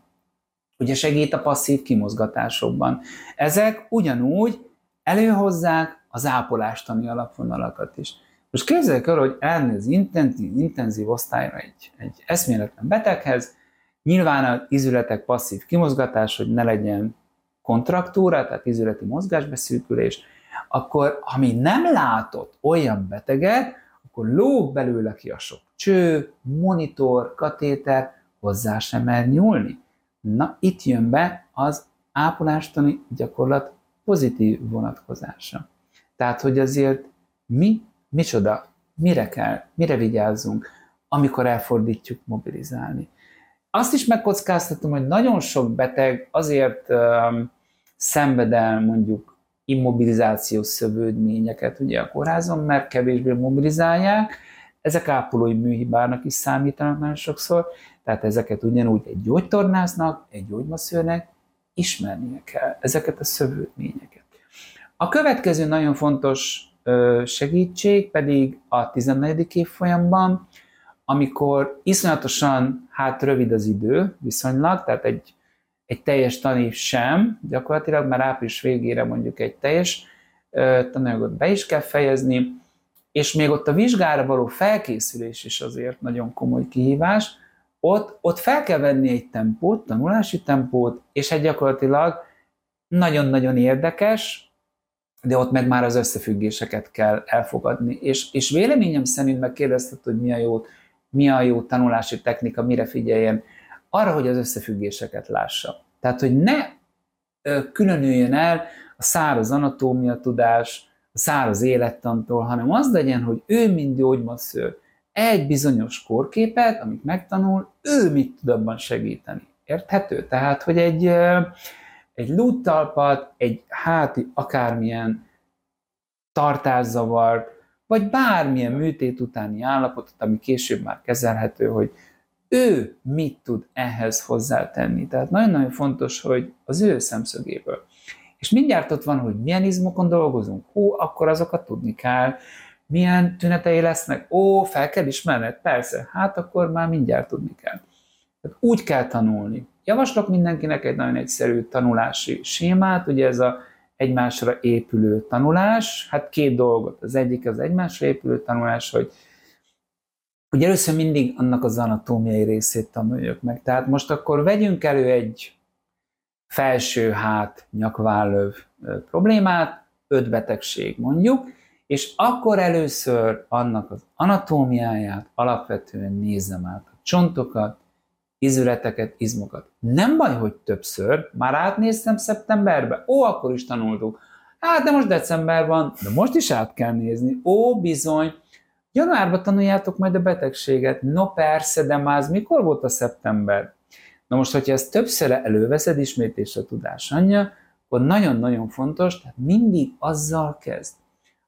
ugye segít a passzív kimozgatásokban. Ezek ugyanúgy előhozzák az ápolástani alapvonalakat is. Most képzeljük el, hogy elmenni az intenzív, intenzív osztályra egy, egy eszméletlen beteghez, nyilván az izületek passzív kimozgatás, hogy ne legyen kontraktúra, tehát izületi mozgásbeszűkülés, akkor ami nem látott olyan beteget, akkor lóg belőle ki a sok cső, monitor, katéter, hozzá sem mer nyúlni. Na, itt jön be az ápolástani gyakorlat pozitív vonatkozása. Tehát, hogy azért mi, micsoda, mire kell, mire vigyázzunk, amikor elfordítjuk mobilizálni. Azt is megkockáztatom, hogy nagyon sok beteg azért um, szenved mondjuk immobilizációs szövődményeket ugye a kórházon, mert kevésbé mobilizálják, ezek ápolói műhibának is számítanak nagyon sokszor, tehát ezeket ugyanúgy egy gyógytornásznak, egy gyógymasszőrnek ismernie kell ezeket a szövődményeket. A következő nagyon fontos segítség pedig a 14. évfolyamban, amikor iszonyatosan, hát rövid az idő viszonylag, tehát egy, egy teljes tanév sem, gyakorlatilag már április végére mondjuk egy teljes tananyagot be is kell fejezni, és még ott a vizsgára való felkészülés is azért nagyon komoly kihívás, ott, ott fel kell venni egy tempót, tanulási tempót, és egy gyakorlatilag nagyon-nagyon érdekes, de ott meg már az összefüggéseket kell elfogadni. És, és véleményem szerint megkérdezted, hogy mi a jó, mi a jó tanulási technika, mire figyeljen, arra, hogy az összefüggéseket lássa. Tehát, hogy ne különüljön el a száraz anatómia tudás, a száraz élettantól, hanem az legyen, hogy ő, mint gyógymasször, egy bizonyos korképet, amit megtanul, ő mit tud abban segíteni. Érthető? Tehát, hogy egy, egy lúttalpat, egy háti akármilyen tartászavart, vagy bármilyen műtét utáni állapotot, ami később már kezelhető, hogy ő mit tud ehhez hozzátenni. Tehát nagyon-nagyon fontos, hogy az ő szemszögéből. És mindjárt ott van, hogy milyen izmokon dolgozunk. Hú, akkor azokat tudni kell. Milyen tünetei lesznek? Ó, fel kell ismerned? Persze. Hát akkor már mindjárt tudni kell. Tehát úgy kell tanulni. Javaslok mindenkinek egy nagyon egyszerű tanulási sémát, ugye ez a egymásra épülő tanulás. Hát két dolgot. Az egyik az egymásra épülő tanulás, hogy Ugye először mindig annak az anatómiai részét tanuljuk meg. Tehát most akkor vegyünk elő egy felső hát nyakvállöv problémát, öt betegség mondjuk, és akkor először annak az anatómiáját alapvetően nézem át a csontokat, izületeket, izmokat. Nem baj, hogy többször, már átnéztem szeptemberbe, ó, akkor is tanultuk. Hát, de most december van, de most is át kell nézni. Ó, bizony, januárban tanuljátok majd a betegséget. No persze, de már az mikor volt a szeptember? Na most, hogyha ezt többször előveszed, ismétés a tudás anyja, akkor nagyon-nagyon fontos, tehát mindig azzal kezd.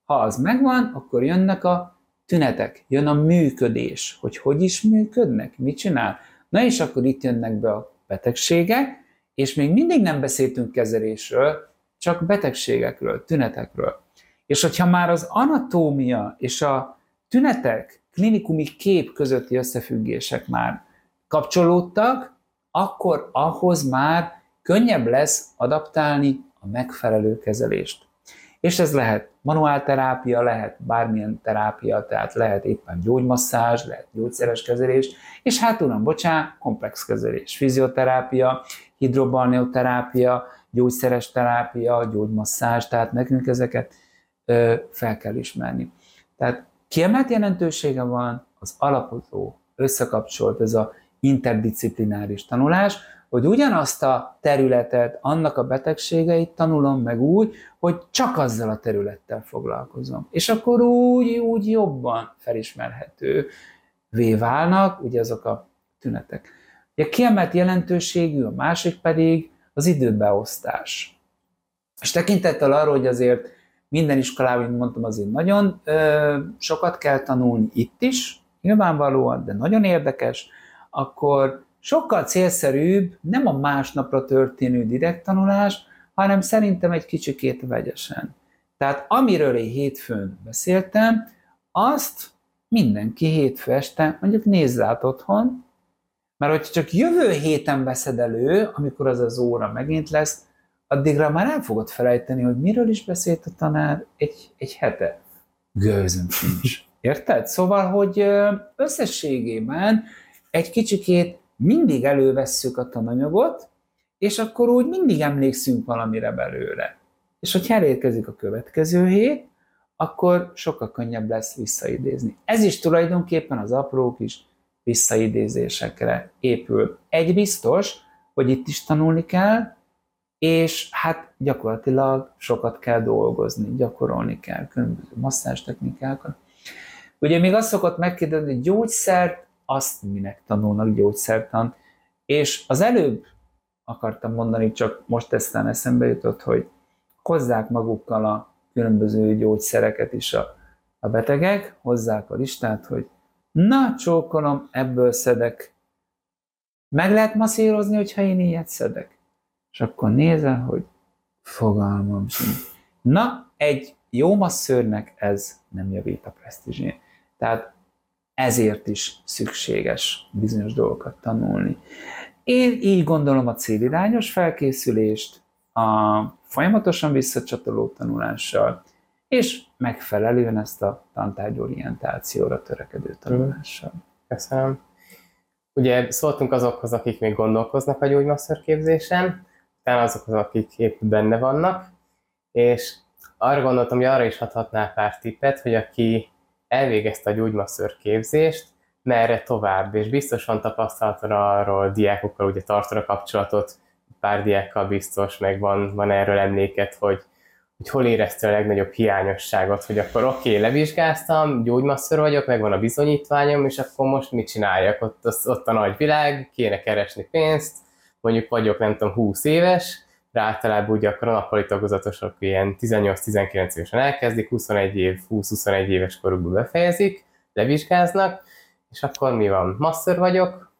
Ha az megvan, akkor jönnek a tünetek, jön a működés, hogy hogy is működnek, mit csinál. Na és akkor itt jönnek be a betegségek, és még mindig nem beszéltünk kezelésről, csak betegségekről, tünetekről. És hogyha már az anatómia és a tünetek, klinikumi kép közötti összefüggések már kapcsolódtak, akkor ahhoz már könnyebb lesz adaptálni a megfelelő kezelést. És ez lehet manuálterápia, lehet bármilyen terápia, tehát lehet éppen gyógymasszázs, lehet gyógyszeres kezelés, és hát uram, bocsá, komplex kezelés, fizioterápia, hidrobalneoterápia, gyógyszeres terápia, gyógymasszázs, tehát nekünk ezeket ö, fel kell ismerni. Tehát kiemelt jelentősége van az alapozó, összekapcsolt, ez a interdisziplináris tanulás, hogy ugyanazt a területet, annak a betegségeit tanulom meg úgy, hogy csak azzal a területtel foglalkozom. És akkor úgy, úgy jobban felismerhető válnak, ugye azok a tünetek. A kiemelt jelentőségű, a másik pedig az időbeosztás. És tekintettel arra, hogy azért minden iskolában, mint mondtam, azért nagyon ö, sokat kell tanulni itt is, nyilvánvalóan, de nagyon érdekes, akkor sokkal célszerűbb nem a másnapra történő direkt tanulás, hanem szerintem egy kicsikét vegyesen. Tehát amiről én hétfőn beszéltem, azt mindenki hétfő este mondjuk nézze át otthon, mert hogyha csak jövő héten veszed elő, amikor az az óra megint lesz, addigra már el fogod felejteni, hogy miről is beszélt a tanár egy, egy hete. Gőzöm sincs. Érted? Szóval, hogy összességében egy kicsikét mindig elővesszük a tananyagot, és akkor úgy mindig emlékszünk valamire belőle. És hogyha elérkezik a következő hét, akkor sokkal könnyebb lesz visszaidézni. Ez is tulajdonképpen az apró kis visszaidézésekre épül. Egy biztos, hogy itt is tanulni kell, és hát gyakorlatilag sokat kell dolgozni, gyakorolni kell különböző masszázs technikákat. Ugye még azt szokott megkérdezni, hogy gyógyszert azt minek tanulnak gyógyszertan. És az előbb akartam mondani, csak most eztán eszembe jutott, hogy hozzák magukkal a különböző gyógyszereket is a, a betegek, hozzák a listát, hogy na, csókolom, ebből szedek. Meg lehet masszírozni, hogyha én ilyet szedek? és akkor nézel, hogy fogalmam sincs. Na, egy jó masszörnek ez nem javít a presztízsén. Tehát ezért is szükséges bizonyos dolgokat tanulni. Én így gondolom a célirányos felkészülést, a folyamatosan visszacsatoló tanulással, és megfelelően ezt a tantárgyorientációra törekedő tanulással. Köszönöm. Ugye szóltunk azokhoz, akik még gondolkoznak a gyógymasször képzésen, utána azokhoz, akik épp benne vannak, és arra gondoltam, hogy arra is adhatnál pár tippet, hogy aki elvégezte a gyógymasször képzést, merre tovább, és biztos van tapasztalatod arról, diákokkal ugye tartod a kapcsolatot, pár diákkal biztos, meg van, van erről emléket, hogy, hogy hol érezte a legnagyobb hiányosságot, hogy akkor oké, okay, levizsgáztam, gyógymasször vagyok, megvan a bizonyítványom, és akkor most mit csináljak? Ott, ott a nagy világ, kéne keresni pénzt, mondjuk vagyok nem tudom 20 éves, de általában ugye akkor a nappali tagozatosok ilyen 18-19 évesen elkezdik, 21 év, 20-21 éves korukban befejezik, levizsgáznak, és akkor mi van? Master vagyok?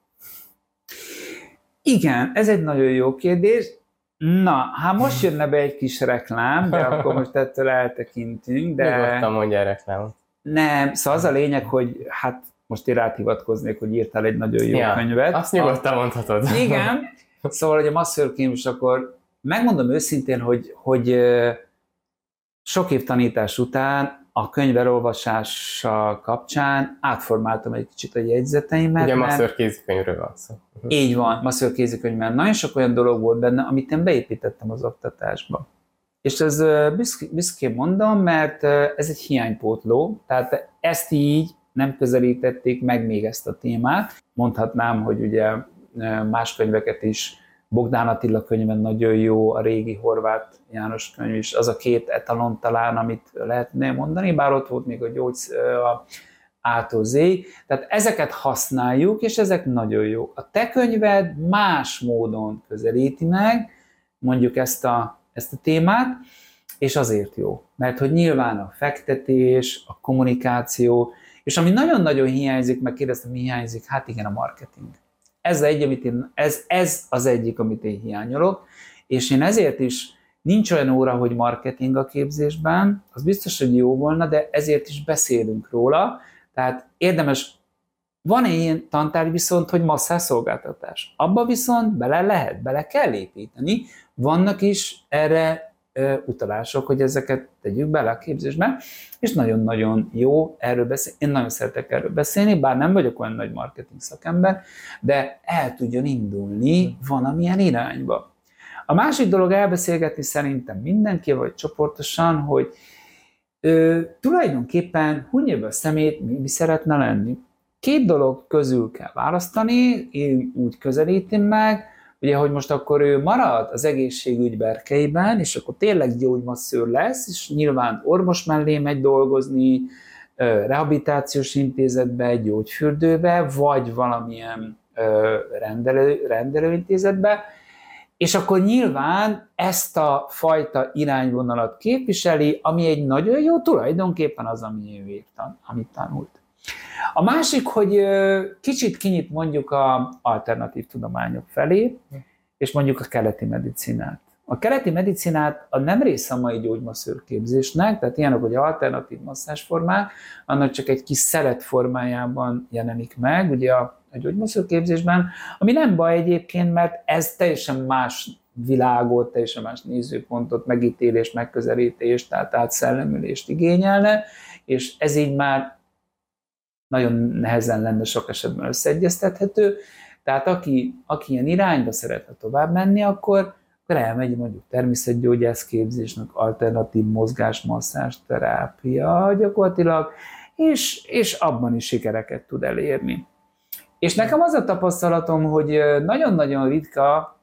Igen, ez egy nagyon jó kérdés. Na, hát most jönne be egy kis reklám, de akkor most ettől eltekintünk. De... Nyugodtan mondja a reklámot. Nem, szóval az a lényeg, hogy hát most én hivatkoznék, hogy írtál egy nagyon jó ja, könyvet. Azt nyugodtan mondhatod. Igen, szóval, hogy a Master és akkor megmondom őszintén, hogy, hogy sok év tanítás után a könyv elolvasása kapcsán átformáltam egy kicsit a jegyzeteimet. Ugye a Master kézikönyvről van szó. Így van, Master kézikönyv, mert nagyon sok olyan dolog volt benne, amit én beépítettem az oktatásba. És ez büszkén mondom, mert ez egy hiánypótló, tehát ezt így nem közelítették meg még ezt a témát. Mondhatnám, hogy ugye más könyveket is Bogdán Attila könyven nagyon jó, a régi horvát János könyv is, az a két etalon talán, amit lehetne mondani, bár ott volt még a gyógysz, a A-tól Z. Tehát ezeket használjuk, és ezek nagyon jók. A te könyved más módon közelíti meg, mondjuk ezt a, ezt a témát, és azért jó. Mert hogy nyilván a fektetés, a kommunikáció, és ami nagyon-nagyon hiányzik, meg kérdeztem, mi hiányzik, hát igen, a marketing. Ez, egy, amit én, ez, ez az egyik, amit én hiányolok, és én ezért is nincs olyan óra, hogy marketing a képzésben, az biztos, hogy jó volna, de ezért is beszélünk róla, tehát érdemes van ilyen tantárgy viszont, hogy masszás szolgáltatás. Abba viszont bele lehet, bele kell építeni. Vannak is erre utalások, hogy ezeket tegyük bele a képzésbe, és nagyon-nagyon jó erről beszélni. Én nagyon szeretek erről beszélni, bár nem vagyok olyan nagy marketing szakember, de el tudjon indulni valamilyen irányba. A másik dolog elbeszélgetni szerintem mindenki, vagy csoportosan, hogy ö, tulajdonképpen a szemét mi, mi szeretne lenni. Két dolog közül kell választani, én úgy közelítem meg, ugye, hogy most akkor ő marad az egészségügy berkeiben, és akkor tényleg gyógymasszőr lesz, és nyilván orvos mellé megy dolgozni, rehabilitációs intézetbe, gyógyfürdőbe, vagy valamilyen rendelő, rendelőintézetbe, és akkor nyilván ezt a fajta irányvonalat képviseli, ami egy nagyon jó, tulajdonképpen az, ami ő amit tanult. A másik, hogy kicsit kinyit mondjuk a alternatív tudományok felé, és mondjuk a keleti medicinát. A keleti medicinát a nem része a mai gyógymasszőrképzésnek, tehát ilyenek, hogy alternatív masszásformák, annak csak egy kis szelet formájában jelenik meg, ugye a, a gyógymasszőrképzésben, ami nem baj egyébként, mert ez teljesen más világot, teljesen más nézőpontot, megítélést, megközelítést, tehát átszellemülést igényelne, és ez így már nagyon nehezen lenne sok esetben összeegyeztethető. Tehát aki, aki ilyen irányba szeretne tovább menni, akkor, akkor elmegy mondjuk természetgyógyász képzésnek, alternatív mozgásmasszás terápia gyakorlatilag, és, és abban is sikereket tud elérni. És nekem az a tapasztalatom, hogy nagyon-nagyon ritka,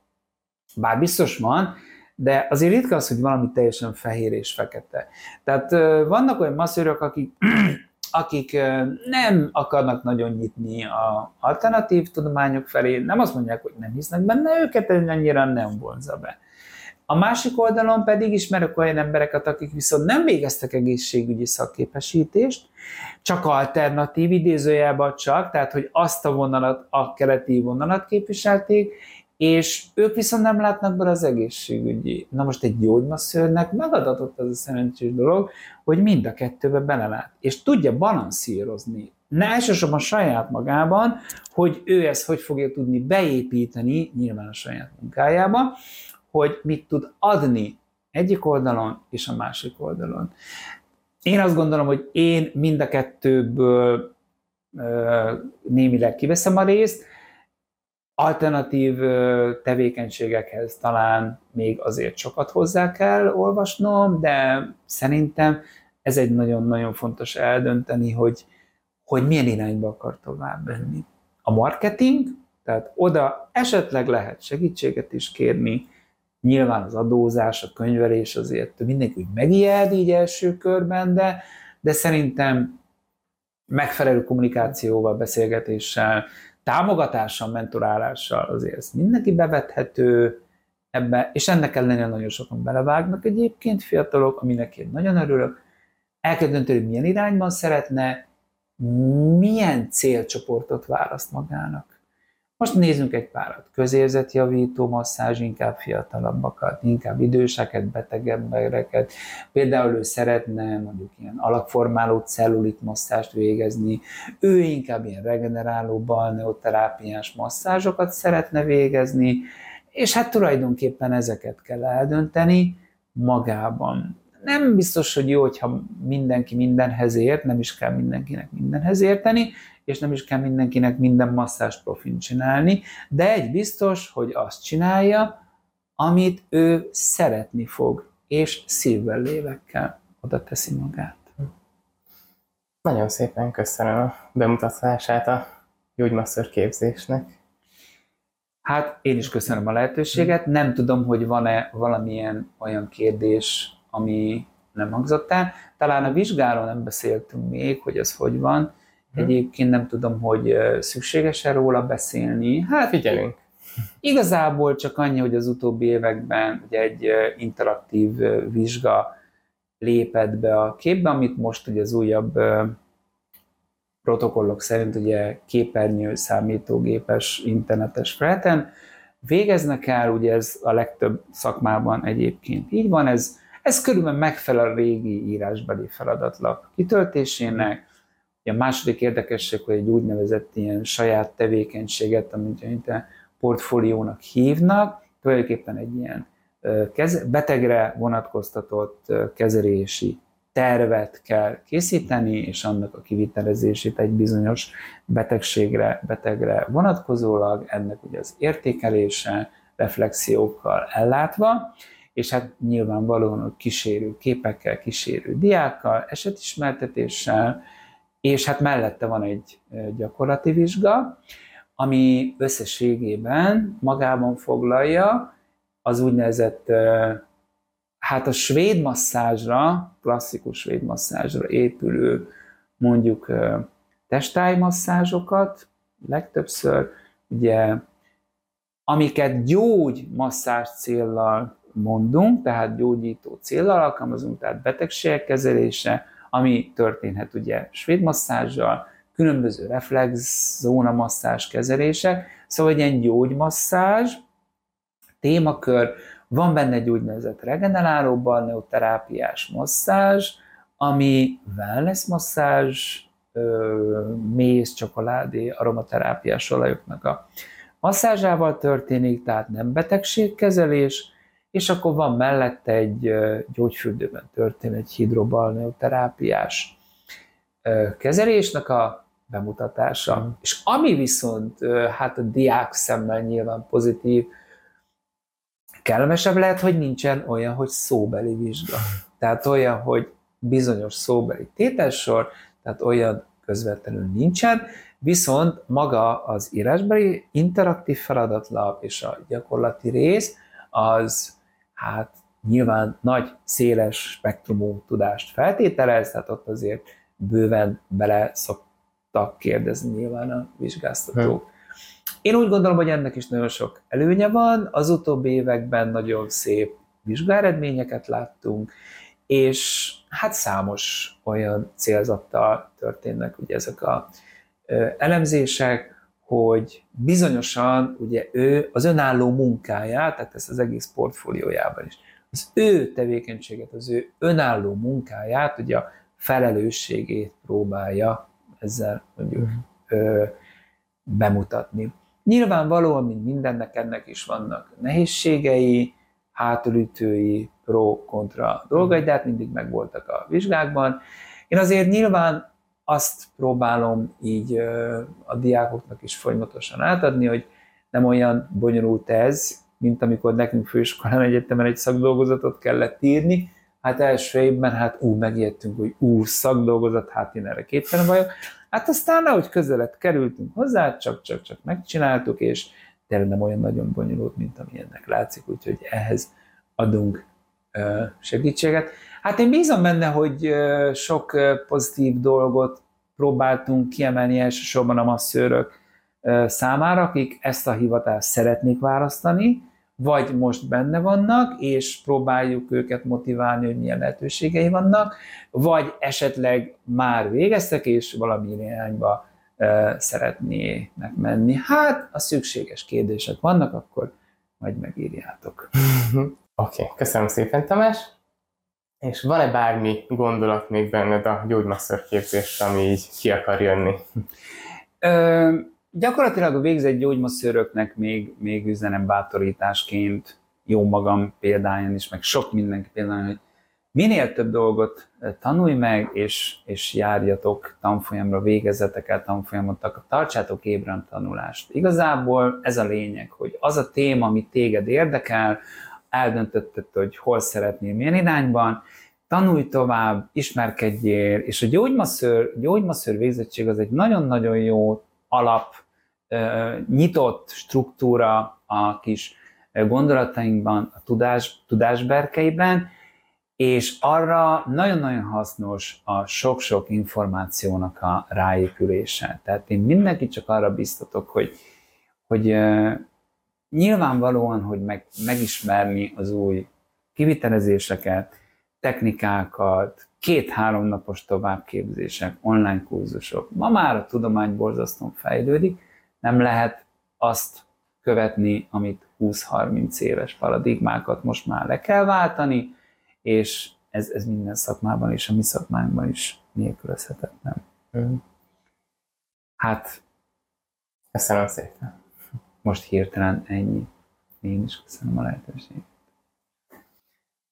bár biztos van, de azért ritka az, hogy valami teljesen fehér és fekete. Tehát vannak olyan masszőrök, akik akik nem akarnak nagyon nyitni a alternatív tudományok felé, nem azt mondják, hogy nem hisznek benne, őket annyira nem vonza be. A másik oldalon pedig ismerek olyan embereket, akik viszont nem végeztek egészségügyi szakképesítést, csak alternatív idézőjelben csak, tehát hogy azt a vonalat, a keleti vonalat képviselték, és ők viszont nem látnak bele az egészségügyi. Na most egy gyógymasszőrnek megadatott az a szerencsés dolog, hogy mind a kettőbe belelát, és tudja balanszírozni. Ne elsősorban saját magában, hogy ő ezt hogy fogja tudni beépíteni, nyilván a saját munkájába, hogy mit tud adni egyik oldalon és a másik oldalon. Én azt gondolom, hogy én mind a kettőből némileg kiveszem a részt, alternatív tevékenységekhez talán még azért sokat hozzá kell olvasnom, de szerintem ez egy nagyon-nagyon fontos eldönteni, hogy, hogy milyen irányba akar tovább menni. A marketing, tehát oda esetleg lehet segítséget is kérni, nyilván az adózás, a könyvelés azért mindenki úgy megijed így első körben, de, de szerintem megfelelő kommunikációval, beszélgetéssel, támogatással, mentorálással azért ez mindenki bevethető ebbe, és ennek ellenére nagyon sokan belevágnak egyébként fiatalok, aminek én nagyon örülök. El kell dönteni, hogy milyen irányban szeretne, milyen célcsoportot választ magának. Most nézzünk egy párat. Közérzetjavító masszázs, inkább fiatalabbakat, inkább időseket, beteg embereket. Például ő szeretne mondjuk ilyen alakformáló cellulit masszást végezni, ő inkább ilyen regeneráló balneoterápiás masszázsokat szeretne végezni, és hát tulajdonképpen ezeket kell eldönteni magában. Nem biztos, hogy jó, hogyha mindenki mindenhez ért, nem is kell mindenkinek mindenhez érteni, és nem is kell mindenkinek minden masszás profin csinálni, de egy biztos, hogy azt csinálja, amit ő szeretni fog, és szívvel, lélekkel oda teszi magát. Nagyon szépen köszönöm a bemutatását a gyógymasször képzésnek. Hát én is köszönöm a lehetőséget. Nem tudom, hogy van-e valamilyen olyan kérdés, ami nem hangzott el. Talán a vizsgáról nem beszéltünk még, hogy ez hogy van. Hm. Egyébként nem tudom, hogy szükséges-e róla beszélni. Hát figyelünk. Igazából csak annyi, hogy az utóbbi években ugye egy interaktív vizsga lépett be a képbe, amit most ugye az újabb protokollok szerint ugye képernyő, számítógépes, internetes felten végeznek el, ugye ez a legtöbb szakmában egyébként így van, ez, ez körülbelül megfelel a régi írásbeli feladatlap kitöltésének, a második érdekesség, hogy egy úgynevezett ilyen saját tevékenységet, amit a portfóliónak hívnak, tulajdonképpen egy ilyen betegre vonatkoztatott kezelési tervet kell készíteni, és annak a kivitelezését egy bizonyos betegségre, betegre vonatkozólag, ennek ugye az értékelése, reflexiókkal ellátva, és hát nyilvánvalóan kísérő képekkel, kísérő diákkal, esetismertetéssel, és hát mellette van egy gyakorlati vizsga, ami összességében magában foglalja az úgynevezett, hát a svéd masszázsra, klasszikus svéd masszázsra épülő mondjuk testálymasszázsokat, legtöbbször ugye, amiket gyógymasszázs céllal mondunk, tehát gyógyító céllal alkalmazunk, tehát betegségek kezelése, ami történhet ugye svéd masszázsal, különböző reflex zóna masszázs kezelések, szóval egy ilyen gyógymasszázs, témakör, van benne egy úgynevezett regeneráló balneoterápiás masszázs, ami wellness masszázs, méz, csokoládé, aromaterápiás olajoknak a masszázsával történik, tehát nem betegségkezelés, és akkor van mellette egy gyógyfürdőben történő egy hidrobalneoterápiás kezelésnek a bemutatása. Mm. És ami viszont hát a diák szemmel nyilván pozitív, kellemesebb lehet, hogy nincsen olyan, hogy szóbeli vizsga. Tehát olyan, hogy bizonyos szóbeli tételsor, tehát olyan közvetlenül nincsen, viszont maga az írásbeli interaktív feladatlap és a gyakorlati rész az hát nyilván nagy, széles spektrumú tudást feltételez, tehát ott azért bőven bele szoktak kérdezni nyilván a vizsgáztatók. Én úgy gondolom, hogy ennek is nagyon sok előnye van. Az utóbbi években nagyon szép vizsgáredményeket láttunk, és hát számos olyan célzattal történnek ugye ezek a elemzések, hogy bizonyosan ugye ő az önálló munkáját, tehát ezt az egész portfóliójában is, az ő tevékenységet, az ő önálló munkáját, ugye a felelősségét próbálja ezzel mondjuk uh-huh. ö, bemutatni. Nyilvánvalóan, mint mindennek, ennek is vannak nehézségei, hátulütői, pro-kontra dolgai, de hát mindig megvoltak a vizsgákban. Én azért nyilván azt próbálom így a diákoknak is folyamatosan átadni, hogy nem olyan bonyolult ez, mint amikor nekünk főiskolán egyetemen egy szakdolgozatot kellett írni, hát első évben hát ú, megijedtünk, hogy ú, szakdolgozat, hát én erre képtelen vagyok. Hát aztán, ahogy közelet kerültünk hozzá, csak-csak-csak megcsináltuk, és tényleg nem olyan nagyon bonyolult, mint amilyennek látszik, úgyhogy ehhez adunk segítséget. Hát én bízom benne, hogy sok pozitív dolgot próbáltunk kiemelni elsősorban a masszőrök számára, akik ezt a hivatást szeretnék választani, vagy most benne vannak, és próbáljuk őket motiválni, hogy milyen lehetőségei vannak, vagy esetleg már végeztek, és valami irányba szeretnének menni. Hát, a szükséges kérdések vannak, akkor majd megírjátok. Oké, okay, köszönöm szépen Tamás. És van-e bármi gondolat még benned a gyógymasször képzésre, ami így ki akar jönni? Ö, gyakorlatilag a végzett gyógymasszöröknek még, még üzenem bátorításként, jó magam példáján is, meg sok mindenki példáján, hogy minél több dolgot tanulj meg, és, és járjatok tanfolyamra, végezzetek el tanfolyamot, tartsátok ébren tanulást. Igazából ez a lényeg, hogy az a téma, ami téged érdekel, eldöntötted, hogy hol szeretnél, milyen irányban, tanulj tovább, ismerkedjél, és a gyógymasször, gyógymasször végzettség az egy nagyon-nagyon jó alap, nyitott struktúra a kis gondolatainkban, a tudás, tudásberkeiben, és arra nagyon-nagyon hasznos a sok-sok információnak a ráépülése. Tehát én mindenki csak arra biztatok, hogy, hogy nyilvánvalóan, hogy meg, megismerni az új kivitelezéseket, technikákat, két-három napos továbbképzések, online kurzusok. Ma már a tudomány borzasztóan fejlődik, nem lehet azt követni, amit 20-30 éves paradigmákat most már le kell váltani, és ez, ez minden szakmában és a mi szakmánkban is nélkülözhetetlen. Hát, köszönöm szépen. Most hirtelen ennyi. Én is köszönöm a lehetőséget.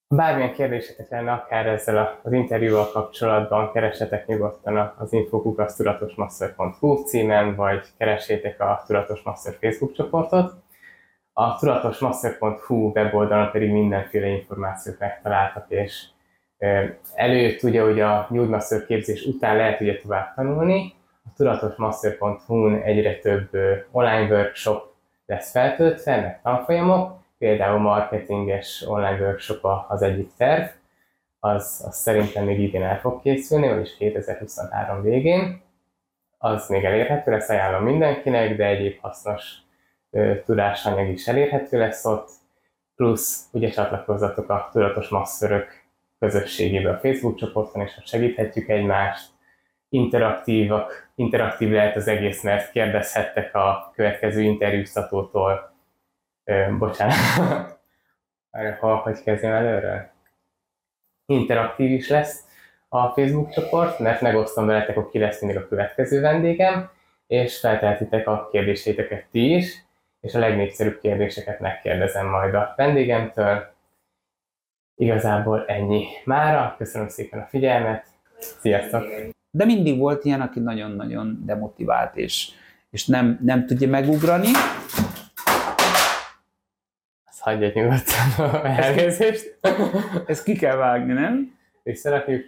Bármilyen kérdésetek lenne, akár ezzel az interjúval kapcsolatban, keresetek nyugodtan az infokukasztudatosmaster.hu címen, vagy keresétek a Tudatos Master Facebook csoportot. A tudatosmaster.hu weboldalon pedig mindenféle információt megtaláltak, és előtt ugye, hogy a Master képzés után lehet ugye tovább tanulni. A tudatosmaster.hu-n egyre több online workshop lesz feltöltve, meg tanfolyamok, például marketinges online workshop az egyik terv, az, az szerintem még idén el fog készülni, vagyis 2023 végén. Az még elérhető lesz, ajánlom mindenkinek, de egyéb hasznos ö, tudásanyag is elérhető lesz ott. Plusz ugye csatlakozzatok a Tudatos Masszörök közösségébe a Facebook csoporton, és segíthetjük egymást. Interaktívak, interaktív lehet az egész, mert kérdezhettek a következő interjúztatótól Ö, bocsánat. ha, hogy kezdjem előre? Interaktív is lesz a Facebook csoport, mert megosztom veletek, hogy ki lesz mindig a következő vendégem, és felteltitek a kérdéseiteket ti is, és a legnépszerűbb kérdéseket megkérdezem majd a vendégemtől. Igazából ennyi mára, köszönöm szépen a figyelmet, sziasztok! De mindig volt ilyen, aki nagyon-nagyon demotivált, és, és nem, nem tudja megugrani, hagyj nyugodtan a elnézést. Ezt ki kell vágni, nem? Visszarakjuk?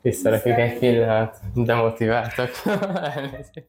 Visszarakjuk egy pillanat, demotiváltak. Elnézést.